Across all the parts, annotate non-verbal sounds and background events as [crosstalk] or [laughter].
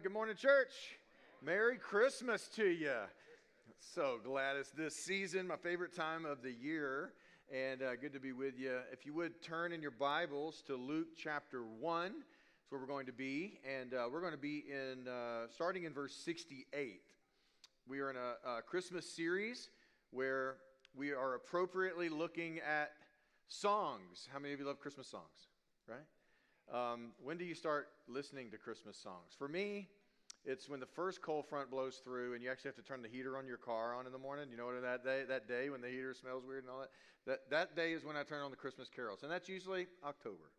right, good morning, church. Merry Christmas to you. So glad it's this season, my favorite time of the year, and uh, good to be with you. If you would turn in your Bibles to Luke chapter 1, that's where we're going to be, and uh, we're going to be in uh, starting in verse 68. We are in a, a Christmas series where we are appropriately looking at songs. How many of you love Christmas songs? Right? Um, when do you start listening to Christmas songs? For me, it's when the first cold front blows through and you actually have to turn the heater on your car on in the morning. You know what that day, that day when the heater smells weird and all that? That, that day is when I turn on the Christmas carols. And that's usually October.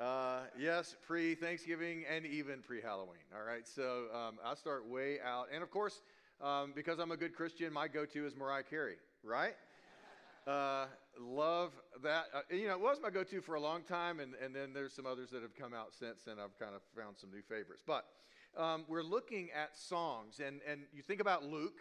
Uh, yes, pre Thanksgiving and even pre Halloween. All right. So um, I start way out. And of course, um, because I'm a good Christian, my go to is Mariah Carey, right? Uh, love that. Uh, you know, it was my go to for a long time, and, and then there's some others that have come out since, and I've kind of found some new favorites. But um, we're looking at songs, and, and you think about Luke,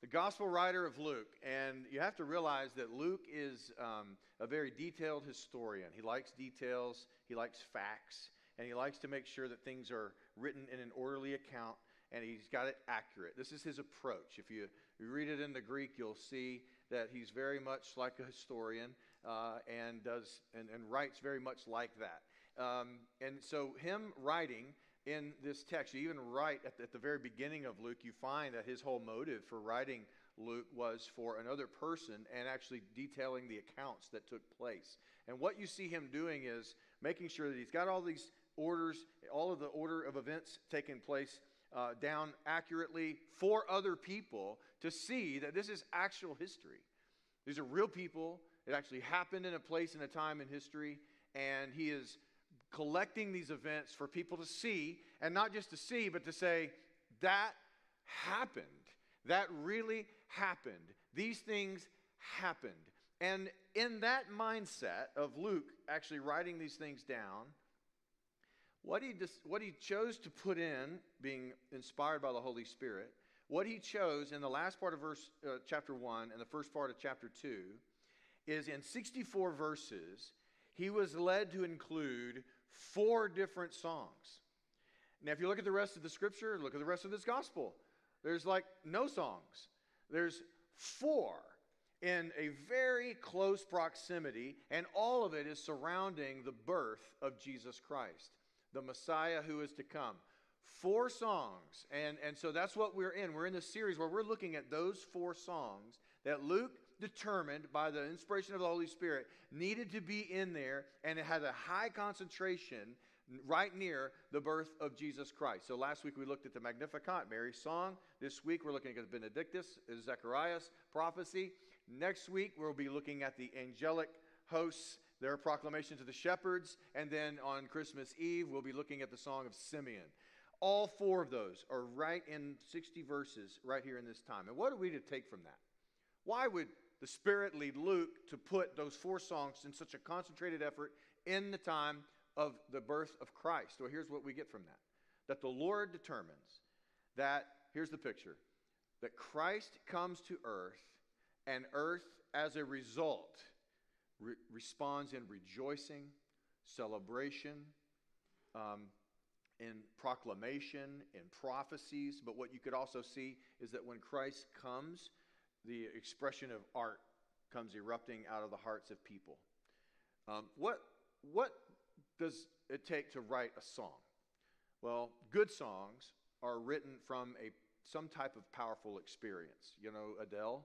the gospel writer of Luke, and you have to realize that Luke is um, a very detailed historian. He likes details, he likes facts, and he likes to make sure that things are written in an orderly account and he's got it accurate. This is his approach. If you, you read it in the Greek, you'll see that he's very much like a historian uh, and does and, and, writes very much like that. Um, and so, him writing in this text, you even write at the, at the very beginning of Luke, you find that his whole motive for writing Luke was for another person and actually detailing the accounts that took place. And what you see him doing is making sure that he's got all these orders, all of the order of events taking place uh, down accurately for other people to see that this is actual history. These are real people. It actually happened in a place and a time in history, and he is collecting these events for people to see, and not just to see, but to say, that happened. That really happened. These things happened. And in that mindset of Luke actually writing these things down, what he, just, what he chose to put in, being inspired by the Holy Spirit, what he chose in the last part of verse, uh, chapter 1 and the first part of chapter 2 is in 64 verses, he was led to include four different songs. Now, if you look at the rest of the scripture, look at the rest of this gospel, there's like no songs. There's four in a very close proximity, and all of it is surrounding the birth of Jesus Christ the Messiah who is to come. Four songs. And, and so that's what we're in. We're in this series where we're looking at those four songs that Luke determined by the inspiration of the Holy Spirit needed to be in there, and it had a high concentration right near the birth of Jesus Christ. So last week we looked at the Magnificat, Mary's song. This week we're looking at the Benedictus, Zechariah's prophecy. Next week we'll be looking at the angelic hosts their proclamation to the shepherds, and then on Christmas Eve, we'll be looking at the Song of Simeon. All four of those are right in 60 verses right here in this time. And what are we to take from that? Why would the Spirit lead Luke to put those four songs in such a concentrated effort in the time of the birth of Christ? Well, here's what we get from that that the Lord determines that, here's the picture, that Christ comes to earth, and earth, as a result, re- responds in rejoicing, celebration, um, in proclamation, in prophecies. But what you could also see is that when Christ comes, the expression of art comes erupting out of the hearts of people. Um, what, what does it take to write a song? Well, good songs are written from a, some type of powerful experience. You know, Adele,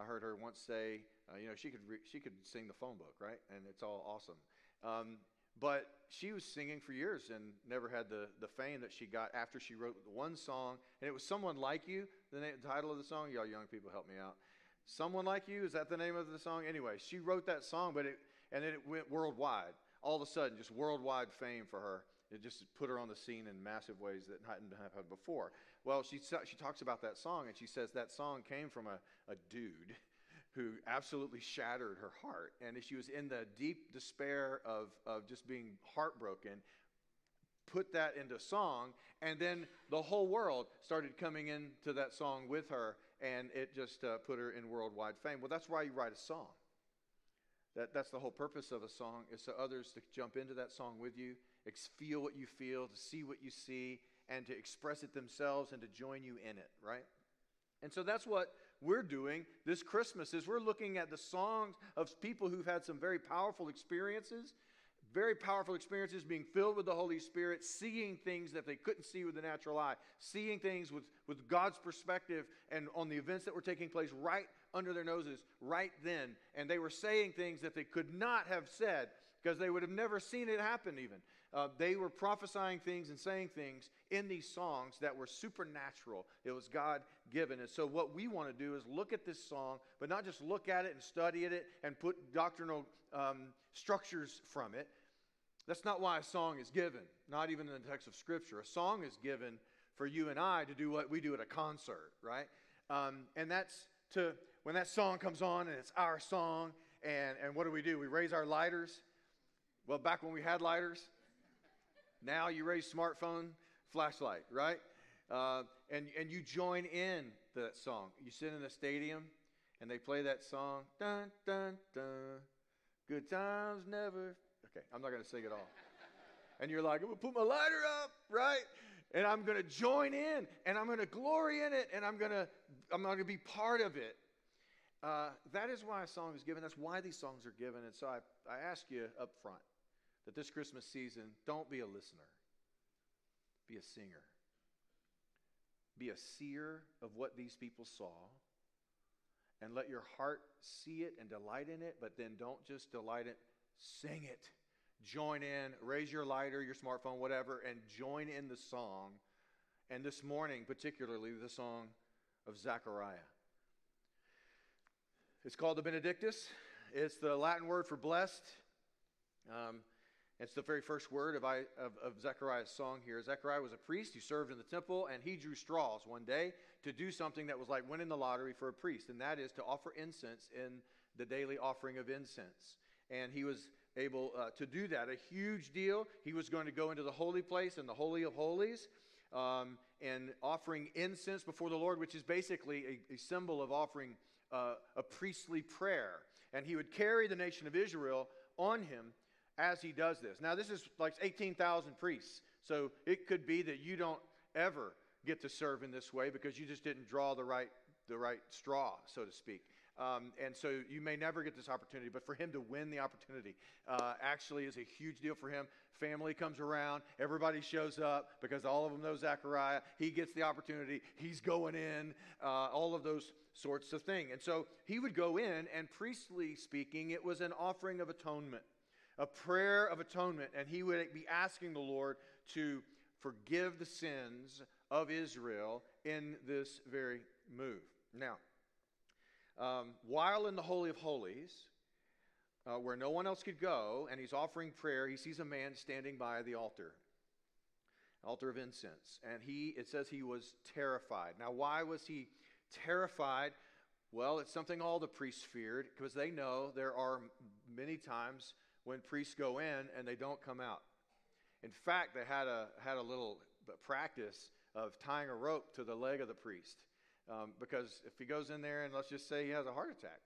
I heard her once say, uh, you know, she could, re- she could sing the phone book, right? And it's all awesome. Um, but she was singing for years and never had the, the fame that she got after she wrote one song. And it was Someone Like You, the, name, the title of the song. Y'all young people help me out. Someone Like You, is that the name of the song? Anyway, she wrote that song, but it, and then it went worldwide. All of a sudden, just worldwide fame for her. It just put her on the scene in massive ways that hadn't happened before. Well, she, she talks about that song, and she says that song came from a, a dude who absolutely shattered her heart. And she was in the deep despair of, of just being heartbroken, put that into song, and then the whole world started coming into that song with her, and it just uh, put her in worldwide fame. Well, that's why you write a song. That, that's the whole purpose of a song, is so others to jump into that song with you, feel what you feel, to see what you see, and to express it themselves and to join you in it, right? And so that's what we're doing this Christmas is we're looking at the songs of people who've had some very powerful experiences, very powerful experiences being filled with the Holy Spirit, seeing things that they couldn't see with the natural eye, seeing things with, with God's perspective and on the events that were taking place right under their noses right then. And they were saying things that they could not have said because they would have never seen it happen, even. Uh, they were prophesying things and saying things in these songs that were supernatural. It was God given. And so, what we want to do is look at this song, but not just look at it and study it and put doctrinal um, structures from it. That's not why a song is given, not even in the text of Scripture. A song is given for you and I to do what we do at a concert, right? Um, and that's to, when that song comes on and it's our song, and, and what do we do? We raise our lighters well, back when we had lighters, now you raise smartphone flashlight, right? Uh, and, and you join in that song. You sit in a stadium and they play that song, dun, dun, dun. Good times never. Okay, I'm not going to sing it all. [laughs] and you're like, I'm going to put my lighter up, right? And I'm going to join in and I'm going to glory in it and I'm going to I'm going to be part of it. Uh, that is why a song is given. That's why these songs are given. And so I, I ask you up front that this Christmas season, don't be a listener, be a singer. Be a seer of what these people saw, and let your heart see it and delight in it, but then don't just delight it, sing it. Join in, raise your lighter, your smartphone, whatever, and join in the song. And this morning, particularly, the song of Zechariah. It's called the Benedictus. It's the Latin word for blessed. Um, it's the very first word of, I, of, of Zechariah's song here. Zechariah was a priest who served in the temple, and he drew straws one day to do something that was like winning the lottery for a priest, and that is to offer incense in the daily offering of incense. And he was able uh, to do that. A huge deal. He was going to go into the holy place and the Holy of Holies um, and offering incense before the Lord, which is basically a, a symbol of offering uh, a priestly prayer. And he would carry the nation of Israel on him as he does this. Now, this is like 18,000 priests, so it could be that you don't ever get to serve in this way because you just didn't draw the right, the right straw, so to speak. Um, and so you may never get this opportunity, but for him to win the opportunity uh, actually is a huge deal for him. Family comes around, everybody shows up because all of them know Zechariah. He gets the opportunity, he's going in, uh, all of those sorts of things. And so he would go in, and priestly speaking, it was an offering of atonement a prayer of atonement, and he would be asking the Lord to forgive the sins of Israel in this very move. Now, um, while in the Holy of Holies, uh, where no one else could go, and he's offering prayer, he sees a man standing by the altar, altar of incense, and he it says he was terrified. Now, why was he terrified? Well, it's something all the priests feared because they know there are many times when priests go in and they don't come out. In fact, they had a, had a little practice of tying a rope to the leg of the priest. Um, because if he goes in there and let's just say he has a heart attack,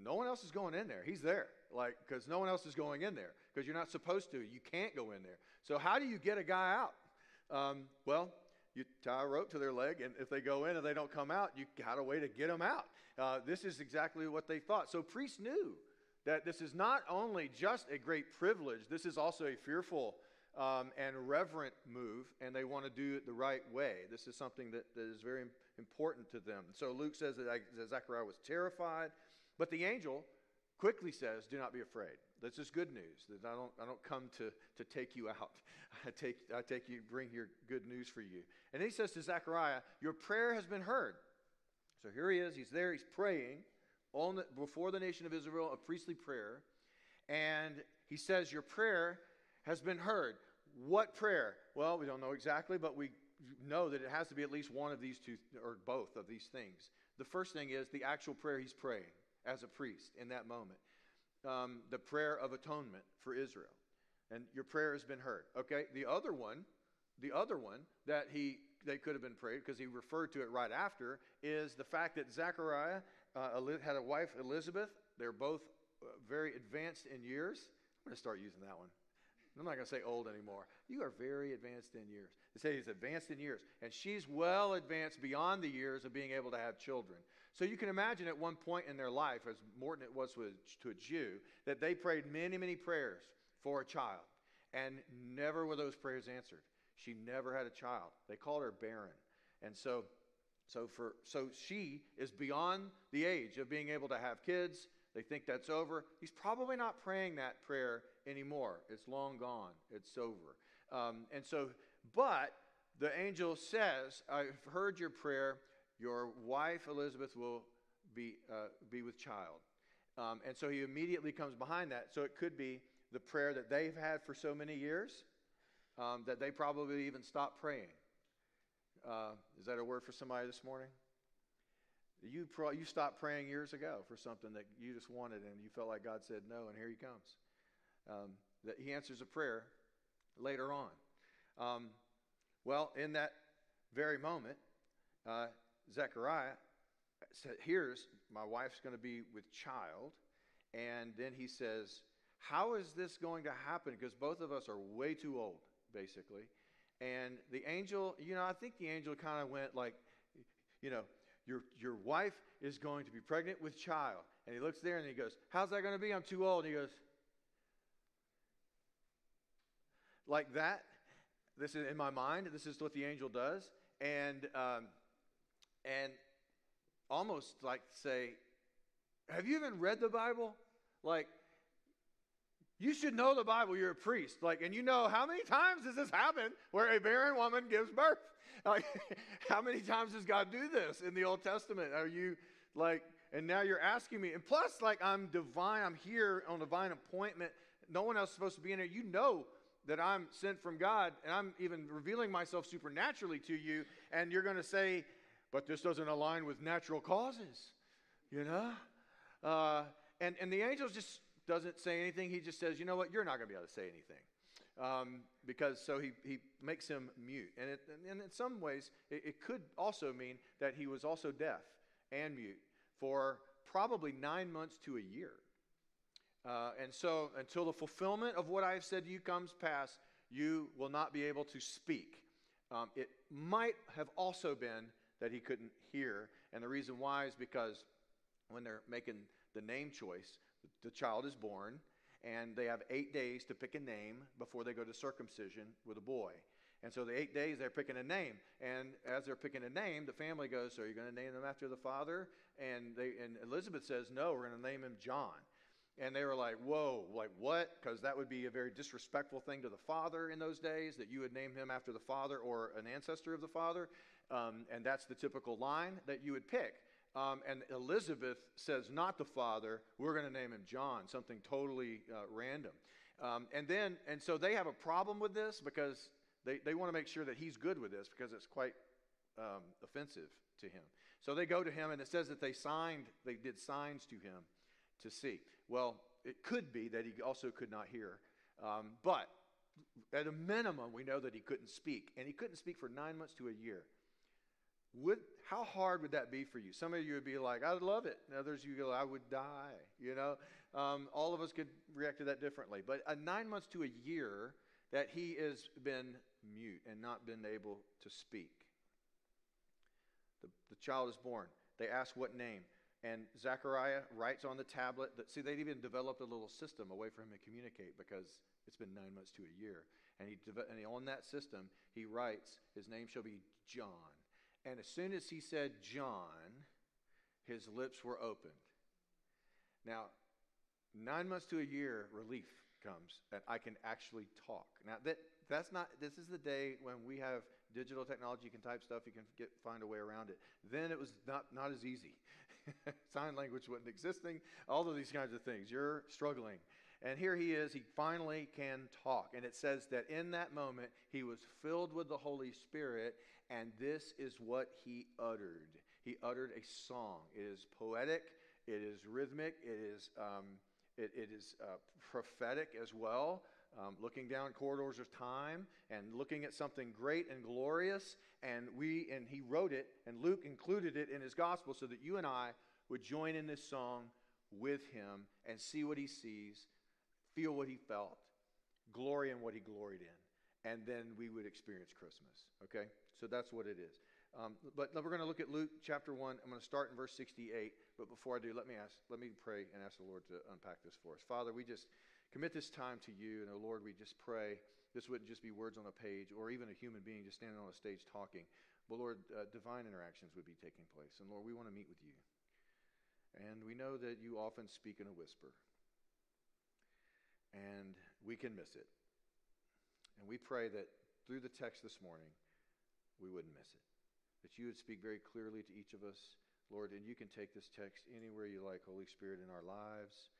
no one else is going in there. He's there, like because no one else is going in there because you're not supposed to. You can't go in there. So how do you get a guy out? Um, well, you tie a rope to their leg, and if they go in and they don't come out, you got a way to get them out. Uh, this is exactly what they thought. So priests knew that this is not only just a great privilege, this is also a fearful um, and reverent move, and they want to do it the right way. This is something that, that is very important to them. So Luke says that Zechariah was terrified, but the angel quickly says, Do not be afraid. This is good news. That I don't, I don't come to, to take you out. [laughs] I take, I take you, bring here good news for you. And he says to Zechariah, Your prayer has been heard. So here he is. He's there. He's praying on the, before the nation of Israel a priestly prayer, and he says, Your prayer has been heard. What prayer? Well, we don't know exactly, but we know that it has to be at least one of these two, or both of these things. The first thing is the actual prayer he's praying as a priest in that moment um, the prayer of atonement for Israel. And your prayer has been heard. Okay? The other one, the other one that he they could have been prayed because he referred to it right after is the fact that Zechariah uh, had a wife, Elizabeth. They're both uh, very advanced in years. I'm going to start using that one. I'm not going to say old anymore. You are very advanced in years. They say he's advanced in years. And she's well advanced beyond the years of being able to have children. So you can imagine at one point in their life, as more than it was to a Jew, that they prayed many, many prayers for a child. And never were those prayers answered. She never had a child. They called her barren. And so, so, for, so she is beyond the age of being able to have kids. They think that's over. He's probably not praying that prayer anymore. It's long gone. It's over. Um, and so, but the angel says, I've heard your prayer. Your wife Elizabeth will be, uh, be with child. Um, and so he immediately comes behind that. So it could be the prayer that they've had for so many years um, that they probably even stopped praying. Uh, is that a word for somebody this morning? You, pro- you stopped praying years ago for something that you just wanted and you felt like God said no, and here he comes. Um, that he answers a prayer later on. Um, well, in that very moment, uh, Zechariah said, Here's my wife's going to be with child. And then he says, How is this going to happen? Because both of us are way too old, basically. And the angel, you know, I think the angel kind of went like, you know, your, your wife is going to be pregnant with child. And he looks there and he goes, How's that going to be? I'm too old. And he goes, Like that. This is in my mind. This is what the angel does. And, um, and almost like say, Have you even read the Bible? Like, you should know the Bible. You're a priest. Like, and you know how many times does this happen where a barren woman gives birth? [laughs] Like, how many times does God do this in the Old Testament? Are you like, and now you're asking me, and plus, like, I'm divine, I'm here on divine appointment. No one else is supposed to be in here. You know that I'm sent from God, and I'm even revealing myself supernaturally to you, and you're going to say, but this doesn't align with natural causes, you know? Uh, and, and the angels just doesn't say anything. He just says, you know what, you're not going to be able to say anything. Um, because so he, he makes him mute. And, it, and in some ways, it, it could also mean that he was also deaf and mute for probably nine months to a year. Uh, and so, until the fulfillment of what I have said to you comes past, you will not be able to speak. Um, it might have also been that he couldn't hear. And the reason why is because when they're making the name choice, the child is born, and they have eight days to pick a name before they go to circumcision with a boy. And so the eight days they're picking a name, and as they're picking a name, the family goes, "So are you going to name them after the father?" And they and Elizabeth says, "No, we're going to name him John." And they were like, "Whoa, like what?" Because that would be a very disrespectful thing to the father in those days that you would name him after the father or an ancestor of the father, um, and that's the typical line that you would pick. Um, and Elizabeth says, not the father, we're going to name him John, something totally uh, random. Um, and then, and so they have a problem with this because they, they want to make sure that he's good with this because it's quite um, offensive to him. So they go to him, and it says that they signed, they did signs to him to see. Well, it could be that he also could not hear. Um, but at a minimum, we know that he couldn't speak. And he couldn't speak for nine months to a year. Would, how hard would that be for you? Some of you would be like, I'd love it. And others, you go, I would die. You know, um, all of us could react to that differently. But a nine months to a year that he has been mute and not been able to speak. The, the child is born. They ask what name. And Zechariah writes on the tablet that, see, they'd even developed a little system, a way for him to communicate because it's been nine months to a year. And, he, and on that system, he writes, his name shall be John. And as soon as he said John, his lips were opened. Now, nine months to a year, relief comes, and I can actually talk. Now, that, that's not, this is the day when we have digital technology, you can type stuff, you can get, find a way around it. Then it was not, not as easy. [laughs] Sign language wasn't existing, all of these kinds of things. You're struggling. And here he is, he finally can talk. And it says that in that moment, he was filled with the Holy Spirit, and this is what he uttered. He uttered a song. It is poetic, it is rhythmic, it is, um, it, it is uh, prophetic as well. Um, looking down corridors of time and looking at something great and glorious. And we and he wrote it, and Luke included it in his gospel so that you and I would join in this song with him and see what he sees, feel what he felt, glory in what he gloried in. And then we would experience Christmas. Okay? So that's what it is. Um, but we're going to look at Luke chapter 1. I'm going to start in verse 68. But before I do, let me ask, let me pray and ask the Lord to unpack this for us. Father, we just commit this time to you. And, oh Lord, we just pray this wouldn't just be words on a page or even a human being just standing on a stage talking. But, Lord, uh, divine interactions would be taking place. And, Lord, we want to meet with you. And we know that you often speak in a whisper. And we can miss it. And we pray that through the text this morning, we wouldn't miss it. That you would speak very clearly to each of us, Lord, and you can take this text anywhere you like, Holy Spirit, in our lives,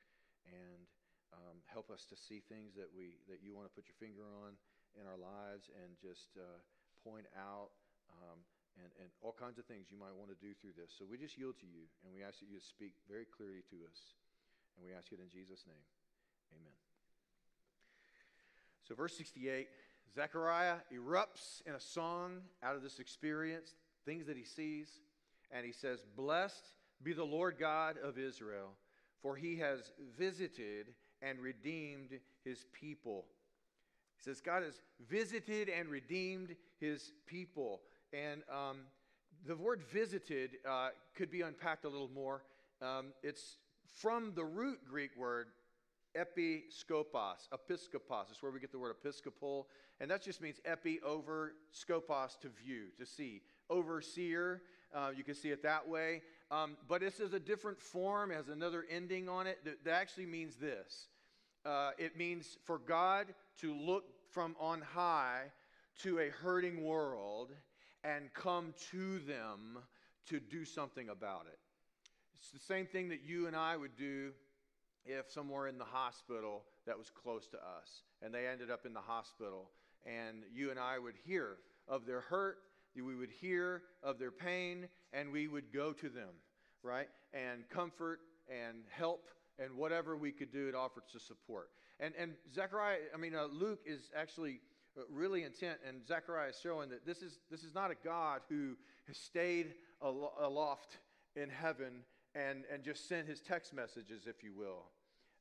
and um, help us to see things that we that you want to put your finger on in our lives, and just uh, point out um, and, and all kinds of things you might want to do through this. So we just yield to you, and we ask that you speak very clearly to us, and we ask it in Jesus' name, Amen. So, verse 68 Zechariah erupts in a song out of this experience, things that he sees, and he says, Blessed be the Lord God of Israel, for he has visited and redeemed his people. He says, God has visited and redeemed his people. And um, the word visited uh, could be unpacked a little more. Um, it's from the root Greek word episkopos, episcopos It's where we get the word episcopal. And that just means epi, over, skopos, to view, to see. Overseer, uh, you can see it that way. Um, but this is a different form, has another ending on it that, that actually means this. Uh, it means for God to look from on high to a hurting world and come to them to do something about it. It's the same thing that you and I would do if somewhere in the hospital that was close to us and they ended up in the hospital and you and I would hear of their hurt, we would hear of their pain, and we would go to them, right? And comfort and help and whatever we could do, it offers to support. And, and Zechariah, I mean, uh, Luke is actually uh, really intent, and Zechariah is showing that this is, this is not a God who has stayed aloft in heaven and, and just sent his text messages, if you will.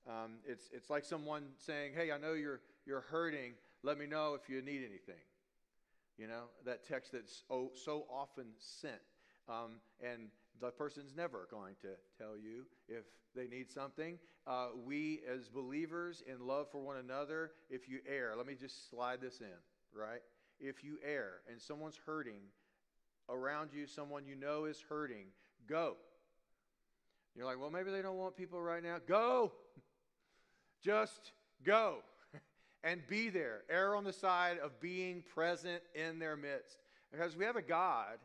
Um, it's, it's like someone saying, Hey, I know you're, you're hurting. Let me know if you need anything. You know, that text that's so, so often sent. Um, and the person's never going to tell you if they need something. Uh, we, as believers in love for one another, if you err, let me just slide this in, right? If you err and someone's hurting around you, someone you know is hurting, go. You're like, well, maybe they don't want people right now. Go. Just go [laughs] and be there. Err on the side of being present in their midst. Because we have a God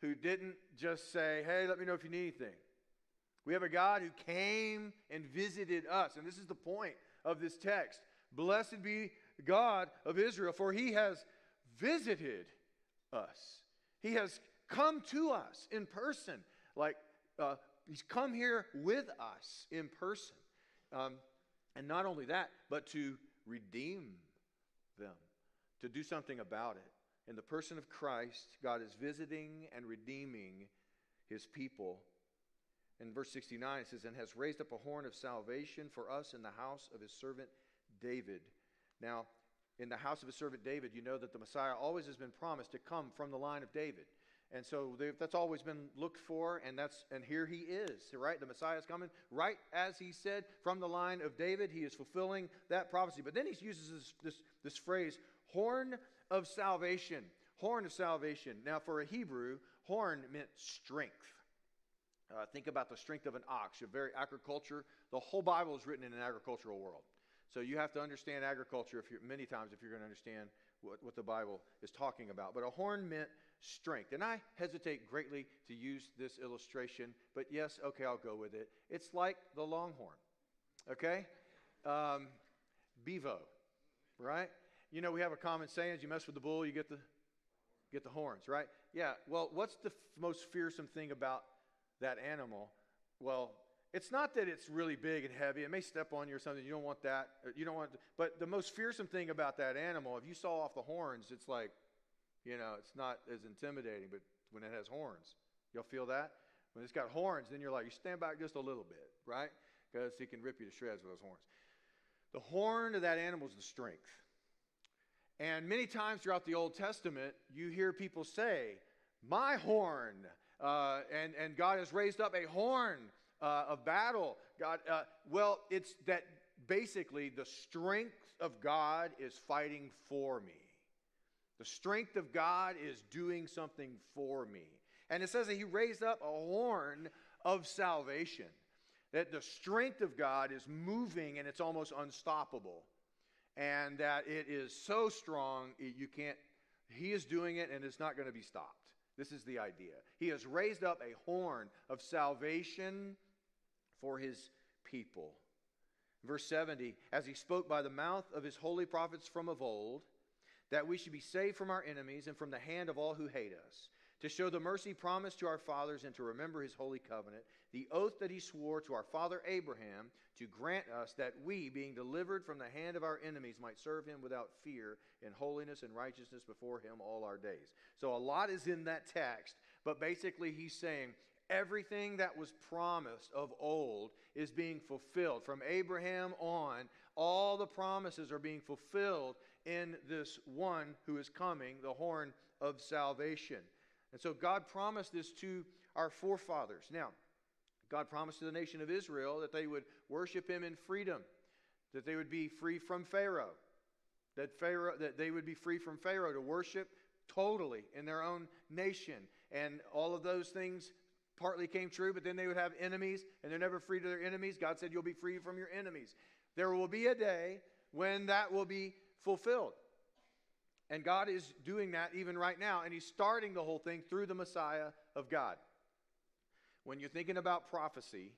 who didn't just say, hey, let me know if you need anything. We have a God who came and visited us. And this is the point of this text. Blessed be God of Israel, for he has visited us. He has come to us in person. Like, uh, he's come here with us in person. Um, and not only that, but to redeem them, to do something about it. In the person of Christ, God is visiting and redeeming his people. In verse 69, it says, And has raised up a horn of salvation for us in the house of his servant David. Now, in the house of his servant David, you know that the Messiah always has been promised to come from the line of David. And so that's always been looked for, and that's and here he is, right? The Messiah is coming, right as he said, from the line of David. He is fulfilling that prophecy. But then he uses this, this, this phrase, horn of salvation. Horn of salvation. Now, for a Hebrew, horn meant strength. Uh, think about the strength of an ox. You're very agriculture. The whole Bible is written in an agricultural world. So you have to understand agriculture if you're, many times if you're going to understand what, what the Bible is talking about. But a horn meant strength. And I hesitate greatly to use this illustration, but yes, okay, I'll go with it. It's like the longhorn, okay? Um, bevo, right? You know, we have a common saying: "You mess with the bull, you get the get the horns." Right? Yeah. Well, what's the f- most fearsome thing about that animal? Well, it's not that it's really big and heavy. It may step on you or something. You don't want that. You don't want. But the most fearsome thing about that animal, if you saw off the horns, it's like, you know, it's not as intimidating. But when it has horns, you'll feel that. When it's got horns, then you're like, you stand back just a little bit, right? Because he can rip you to shreds with those horns. The horn of that animal is the strength. And many times throughout the Old Testament, you hear people say, My horn. Uh, and, and God has raised up a horn uh, of battle. God, uh, well, it's that basically the strength of God is fighting for me. The strength of God is doing something for me. And it says that He raised up a horn of salvation. That the strength of God is moving and it's almost unstoppable and that it is so strong you can't he is doing it and it's not going to be stopped this is the idea he has raised up a horn of salvation for his people verse 70 as he spoke by the mouth of his holy prophets from of old that we should be saved from our enemies and from the hand of all who hate us to show the mercy promised to our fathers and to remember his holy covenant, the oath that he swore to our father Abraham to grant us that we, being delivered from the hand of our enemies, might serve him without fear in holiness and righteousness before him all our days. So a lot is in that text, but basically he's saying everything that was promised of old is being fulfilled. From Abraham on, all the promises are being fulfilled in this one who is coming, the horn of salvation. And so God promised this to our forefathers. Now, God promised to the nation of Israel that they would worship him in freedom, that they would be free from Pharaoh, that Pharaoh that they would be free from Pharaoh to worship totally in their own nation. And all of those things partly came true, but then they would have enemies, and they're never free to their enemies. God said, You'll be free from your enemies. There will be a day when that will be fulfilled. And God is doing that even right now. And He's starting the whole thing through the Messiah of God. When you're thinking about prophecy,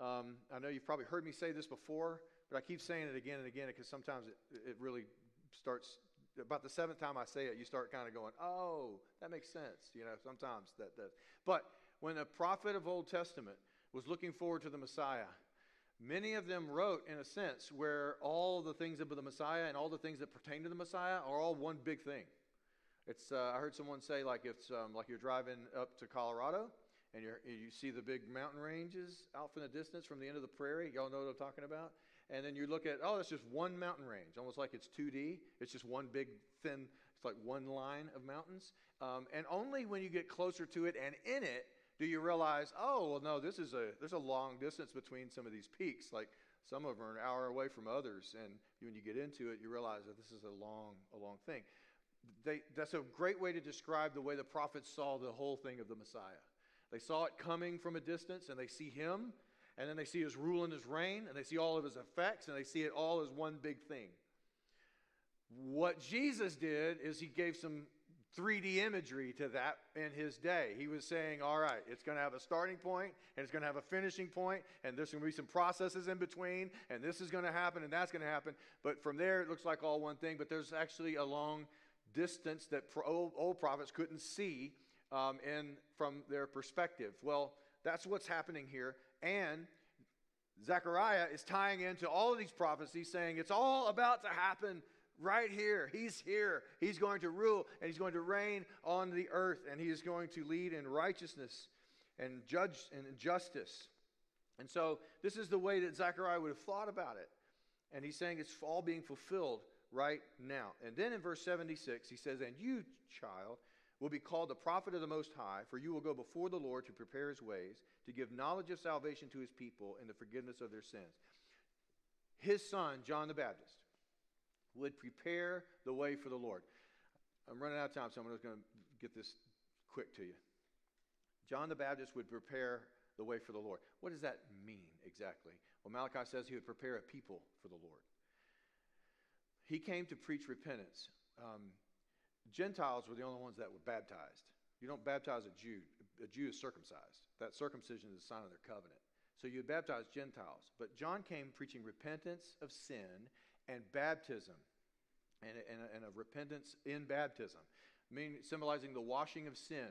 um, I know you've probably heard me say this before, but I keep saying it again and again because sometimes it, it really starts. About the seventh time I say it, you start kind of going, "Oh, that makes sense." You know, sometimes that does. But when a prophet of Old Testament was looking forward to the Messiah, Many of them wrote, in a sense, where all the things about the Messiah and all the things that pertain to the Messiah are all one big thing. It's, uh, I heard someone say, like, it's um, like you're driving up to Colorado and you see the big mountain ranges out from the distance from the end of the prairie. Y'all know what I'm talking about? And then you look at, oh, it's just one mountain range, almost like it's 2D. It's just one big, thin, it's like one line of mountains. Um, and only when you get closer to it and in it do you realize, oh, well, no, this is a, there's a long distance between some of these peaks. Like some of them are an hour away from others. And when you get into it, you realize that this is a long, a long thing. They, that's a great way to describe the way the prophets saw the whole thing of the Messiah. They saw it coming from a distance, and they see him, and then they see his rule and his reign, and they see all of his effects, and they see it all as one big thing. What Jesus did is he gave some 3D imagery to that in his day. He was saying, all right, it's going to have a starting point and it's going to have a finishing point, and there's going to be some processes in between, and this is going to happen and that's going to happen. But from there, it looks like all one thing, but there's actually a long distance that old, old prophets couldn't see um, in, from their perspective. Well, that's what's happening here. And Zechariah is tying into all of these prophecies, saying it's all about to happen right here. He's here. He's going to rule and he's going to reign on the earth and he is going to lead in righteousness and judge and justice. And so this is the way that Zechariah would have thought about it. And he's saying it's all being fulfilled right now. And then in verse 76, he says, And you, child, will be called the prophet of the Most High, for you will go before the Lord to prepare his ways, to give knowledge of salvation to his people and the forgiveness of their sins. His son, John the Baptist, would prepare the way for the Lord. I'm running out of time, so I'm just going to get this quick to you. John the Baptist would prepare the way for the Lord. What does that mean exactly? Well, Malachi says he would prepare a people for the Lord. He came to preach repentance. Um, Gentiles were the only ones that were baptized. You don't baptize a Jew. A Jew is circumcised. That circumcision is a sign of their covenant. So you baptize Gentiles. But John came preaching repentance of sin and baptism and, and, and a repentance in baptism, meaning symbolizing the washing of sin.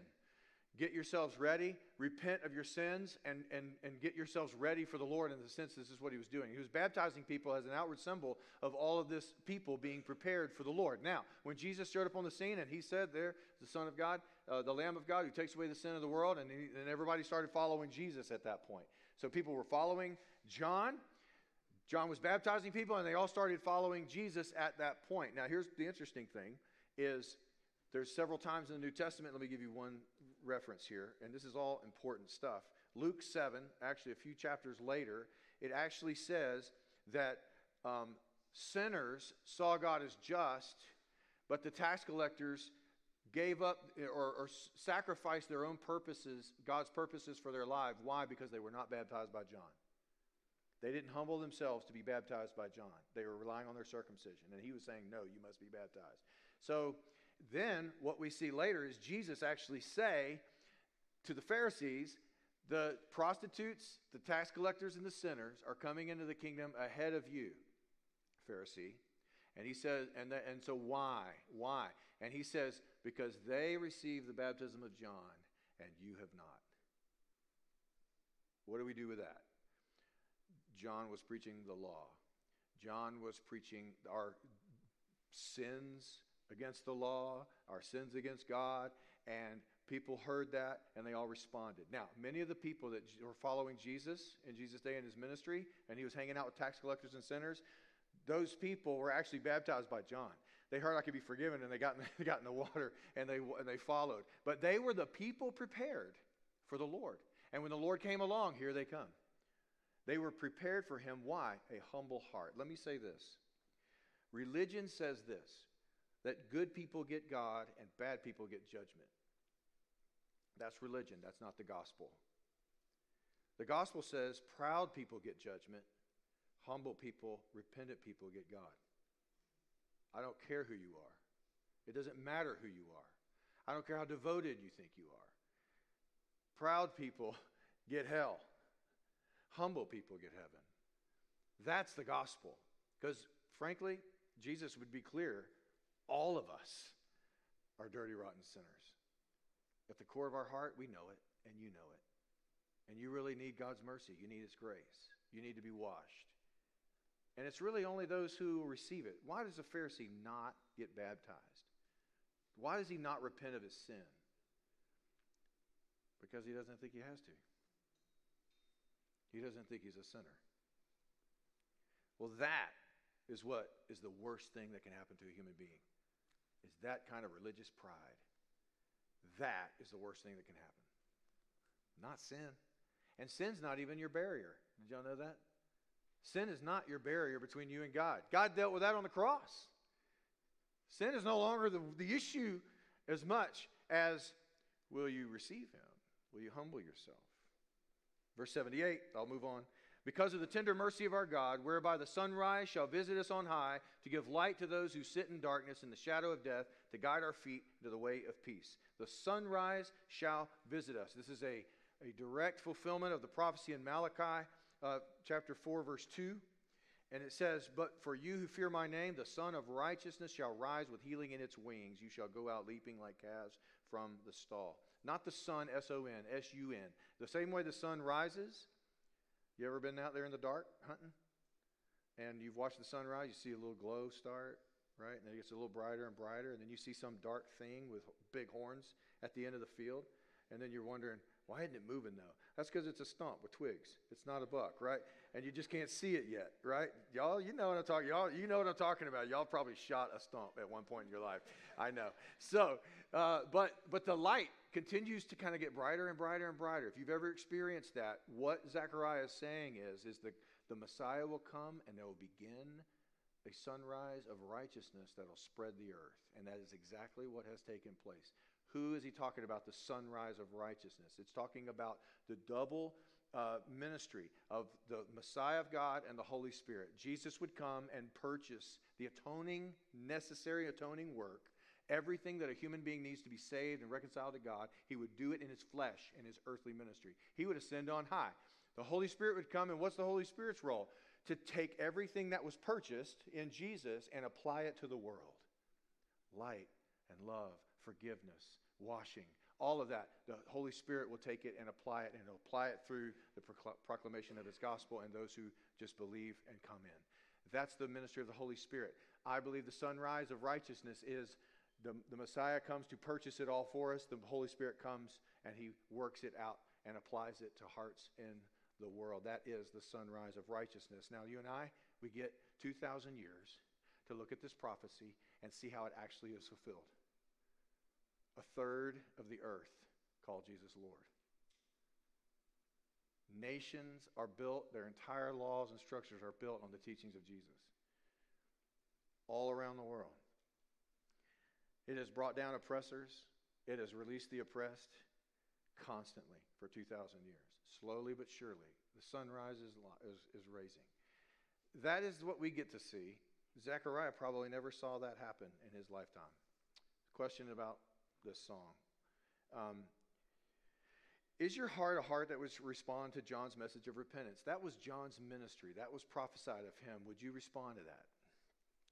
Get yourselves ready, repent of your sins, and, and, and get yourselves ready for the Lord. In the sense, this is what he was doing. He was baptizing people as an outward symbol of all of this people being prepared for the Lord. Now, when Jesus showed up on the scene and he said, There, the Son of God, uh, the Lamb of God who takes away the sin of the world, and, he, and everybody started following Jesus at that point. So people were following John, John was baptizing people, and they all started following Jesus at that point. Now, here's the interesting thing: is there's several times in the New Testament. Let me give you one reference here, and this is all important stuff. Luke 7, actually a few chapters later, it actually says that um, sinners saw God as just, but the tax collectors gave up or, or, sacrificed their own purposes, God's purposes for their life. Why? Because they were not baptized by John. They didn't humble themselves to be baptized by John. They were relying on their circumcision. And he was saying, No, you must be baptized. So then what we see later is Jesus actually say to the Pharisees, the prostitutes, the tax collectors, and the sinners are coming into the kingdom ahead of you, Pharisee. And he says, and, the, and so why? Why? And he says, because they received the baptism of John and you have not. What do we do with that? John was preaching the law. John was preaching our sins against the law, our sins against God, and people heard that and they all responded. Now, many of the people that were following Jesus in Jesus' day in his ministry, and he was hanging out with tax collectors and sinners, those people were actually baptized by John. They heard I could be forgiven and they got in, [laughs] they got in the water and they, and they followed. But they were the people prepared for the Lord. And when the Lord came along, here they come. They were prepared for him. Why? A humble heart. Let me say this religion says this that good people get God and bad people get judgment. That's religion, that's not the gospel. The gospel says proud people get judgment, humble people, repentant people get God. I don't care who you are. It doesn't matter who you are. I don't care how devoted you think you are. Proud people [laughs] get hell. Humble people get heaven. That's the gospel. Because, frankly, Jesus would be clear all of us are dirty, rotten sinners. At the core of our heart, we know it, and you know it. And you really need God's mercy. You need His grace. You need to be washed. And it's really only those who receive it. Why does a Pharisee not get baptized? Why does he not repent of his sin? Because he doesn't think he has to. He doesn't think he's a sinner. Well, that is what is the worst thing that can happen to a human being. Is that kind of religious pride. That is the worst thing that can happen. Not sin. And sin's not even your barrier. Did y'all know that? Sin is not your barrier between you and God. God dealt with that on the cross. Sin is no longer the, the issue as much as will you receive him? Will you humble yourself? Verse 78, I'll move on. Because of the tender mercy of our God, whereby the sunrise shall visit us on high, to give light to those who sit in darkness in the shadow of death, to guide our feet to the way of peace. The sunrise shall visit us. This is a, a direct fulfillment of the prophecy in Malachi uh, chapter 4, verse 2. And it says, But for you who fear my name, the Sun of Righteousness shall rise with healing in its wings. You shall go out leaping like calves from the stall. Not the sun, S O N, S U N. The same way the sun rises. You ever been out there in the dark hunting? And you've watched the sun rise, you see a little glow start, right? And then it gets a little brighter and brighter. And then you see some dark thing with big horns at the end of the field. And then you're wondering, why isn't it moving though? That's because it's a stump with twigs. It's not a buck, right? And you just can't see it yet, right? Y'all, you know what I'm talking. Y'all, you know what I'm talking about. Y'all probably shot a stump at one point in your life. I know. So, uh, but but the light continues to kind of get brighter and brighter and brighter. If you've ever experienced that, what Zechariah is saying is, is the the Messiah will come and there will begin a sunrise of righteousness that'll spread the earth, and that is exactly what has taken place. Who is he talking about? The sunrise of righteousness. It's talking about the double uh, ministry of the Messiah of God and the Holy Spirit. Jesus would come and purchase the atoning, necessary atoning work, everything that a human being needs to be saved and reconciled to God. He would do it in his flesh in his earthly ministry. He would ascend on high. The Holy Spirit would come, and what's the Holy Spirit's role? To take everything that was purchased in Jesus and apply it to the world light and love, forgiveness, washing, all of that. The Holy Spirit will take it and apply it, and apply it through the proclamation of His gospel and those who just believe and come in. That's the ministry of the Holy Spirit. I believe the sunrise of righteousness is the, the Messiah comes to purchase it all for us. The Holy Spirit comes and He works it out and applies it to hearts in the world. That is the sunrise of righteousness. Now, you and I, we get 2,000 years to look at this prophecy and see how it actually is fulfilled. A third of the earth called Jesus Lord. Nations are built, their entire laws and structures are built on the teachings of Jesus. All around the world. It has brought down oppressors, it has released the oppressed constantly for 2,000 years. Slowly but surely, the sunrise is, is, is raising. That is what we get to see. Zechariah probably never saw that happen in his lifetime. Question about this song. Um, is your heart a heart that would respond to John's message of repentance? That was John's ministry. That was prophesied of him. Would you respond to that?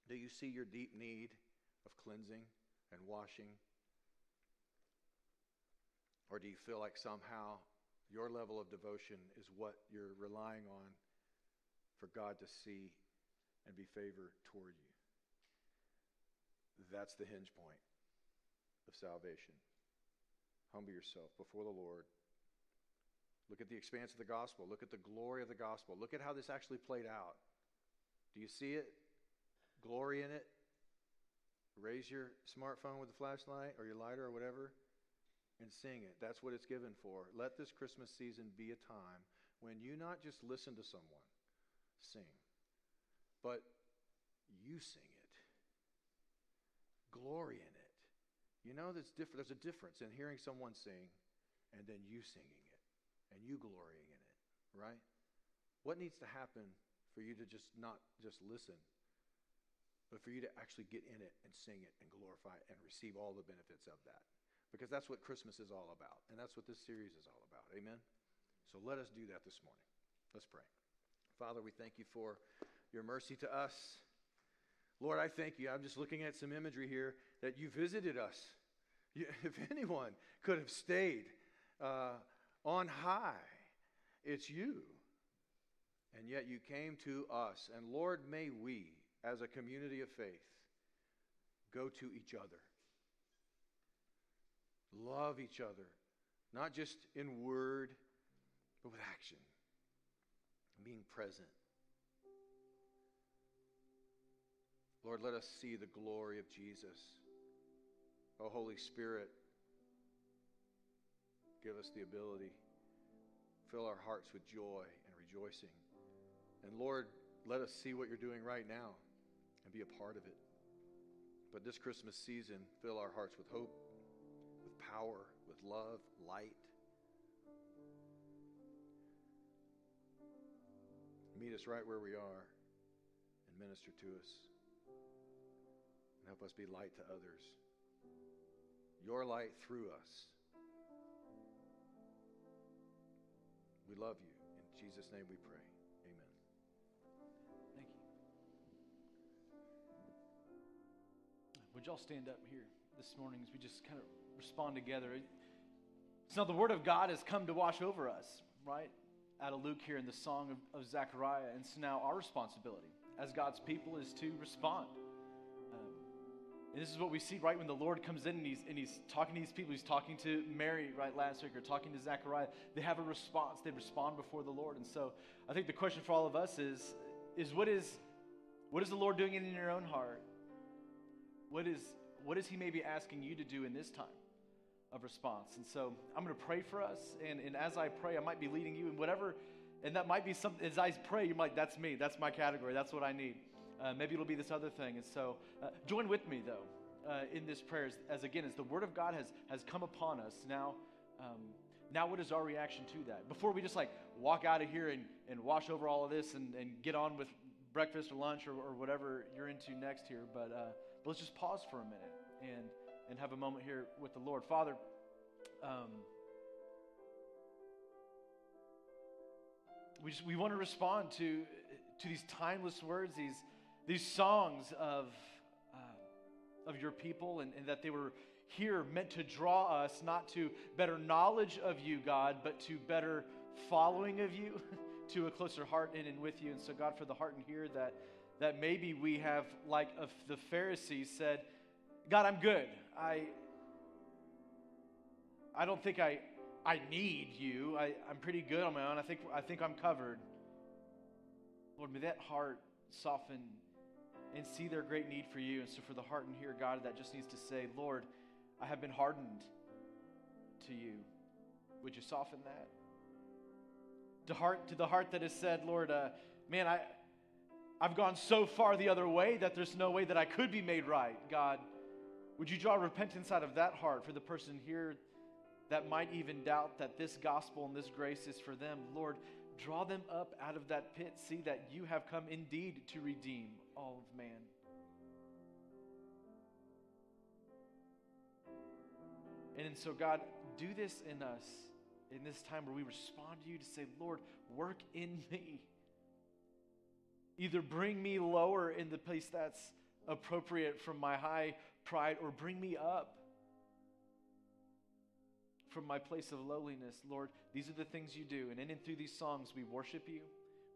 Do you see your deep need of cleansing and washing? Or do you feel like somehow your level of devotion is what you're relying on for God to see and be favored toward you? That's the hinge point of salvation. Humble yourself before the Lord. Look at the expanse of the gospel. Look at the glory of the gospel. Look at how this actually played out. Do you see it? Glory in it? Raise your smartphone with a flashlight or your lighter or whatever and sing it. That's what it's given for. Let this Christmas season be a time when you not just listen to someone sing, but you sing it. Glory in it. You know, there's, diff- there's a difference in hearing someone sing and then you singing it and you glorying in it, right? What needs to happen for you to just not just listen, but for you to actually get in it and sing it and glorify it and receive all the benefits of that? Because that's what Christmas is all about, and that's what this series is all about. Amen? So let us do that this morning. Let's pray. Father, we thank you for your mercy to us. Lord, I thank you. I'm just looking at some imagery here that you visited us. You, [laughs] if anyone could have stayed uh, on high, it's you. And yet you came to us. And Lord, may we, as a community of faith, go to each other. Love each other, not just in word, but with action, being present. Lord, let us see the glory of Jesus. Oh, Holy Spirit, give us the ability. Fill our hearts with joy and rejoicing. And Lord, let us see what you're doing right now and be a part of it. But this Christmas season, fill our hearts with hope, with power, with love, light. Meet us right where we are and minister to us. And help us be light to others. Your light through us. We love you. In Jesus' name we pray. Would y'all stand up here this morning as we just kind of respond together? So now the Word of God has come to wash over us, right? Out of Luke here in the Song of, of Zechariah. And so now our responsibility as God's people is to respond. Um, and this is what we see right when the Lord comes in and he's, and he's talking to these people. He's talking to Mary right last week or talking to Zechariah. They have a response. They respond before the Lord. And so I think the question for all of us is, is what is what is the Lord doing in your own heart? What is what is he maybe asking you to do in this time of response? And so I'm going to pray for us. And, and as I pray, I might be leading you in whatever, and that might be something, as I pray, you might, that's me. That's my category. That's what I need. Uh, maybe it'll be this other thing. And so uh, join with me, though, uh, in this prayer as, as, again, as the Word of God has, has come upon us. Now, um, now what is our reaction to that? Before we just like walk out of here and, and wash over all of this and, and get on with breakfast or lunch or, or whatever you're into next here, but, uh, but let's just pause for a minute and, and have a moment here with the Lord. Father, um, we, just, we want to respond to, to these timeless words, these, these songs of, uh, of your people, and, and that they were here meant to draw us not to better knowledge of you, God, but to better following of you, [laughs] to a closer heart in and with you. And so, God, for the heart in here, that, that maybe we have, like the Pharisees said, God, I'm good. I, I don't think I, I need you. I, I'm pretty good on my own. I think, I think I'm covered. Lord, may that heart soften and see their great need for you. And so, for the heart in here, God, that just needs to say, Lord, I have been hardened to you. Would you soften that? To heart, to the heart that has said, Lord, uh, man, I, I've gone so far the other way that there's no way that I could be made right. God, would you draw repentance out of that heart for the person here that might even doubt that this gospel and this grace is for them? Lord, draw them up out of that pit. See that you have come indeed to redeem all of man. And so, God, do this in us in this time where we respond to you to say, Lord, work in me. Either bring me lower in the place that's appropriate from my high pride or bring me up from my place of lowliness. Lord, these are the things you do. And in and through these songs, we worship you,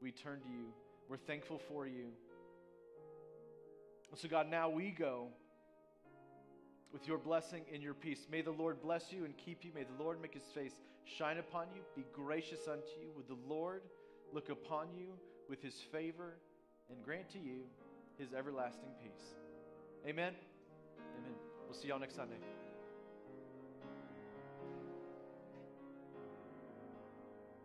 we turn to you, we're thankful for you. So, God, now we go with your blessing and your peace. May the Lord bless you and keep you. May the Lord make his face shine upon you, be gracious unto you. Would the Lord look upon you with his favor and grant to you his everlasting peace. Amen. Amen. We'll see y'all next Sunday.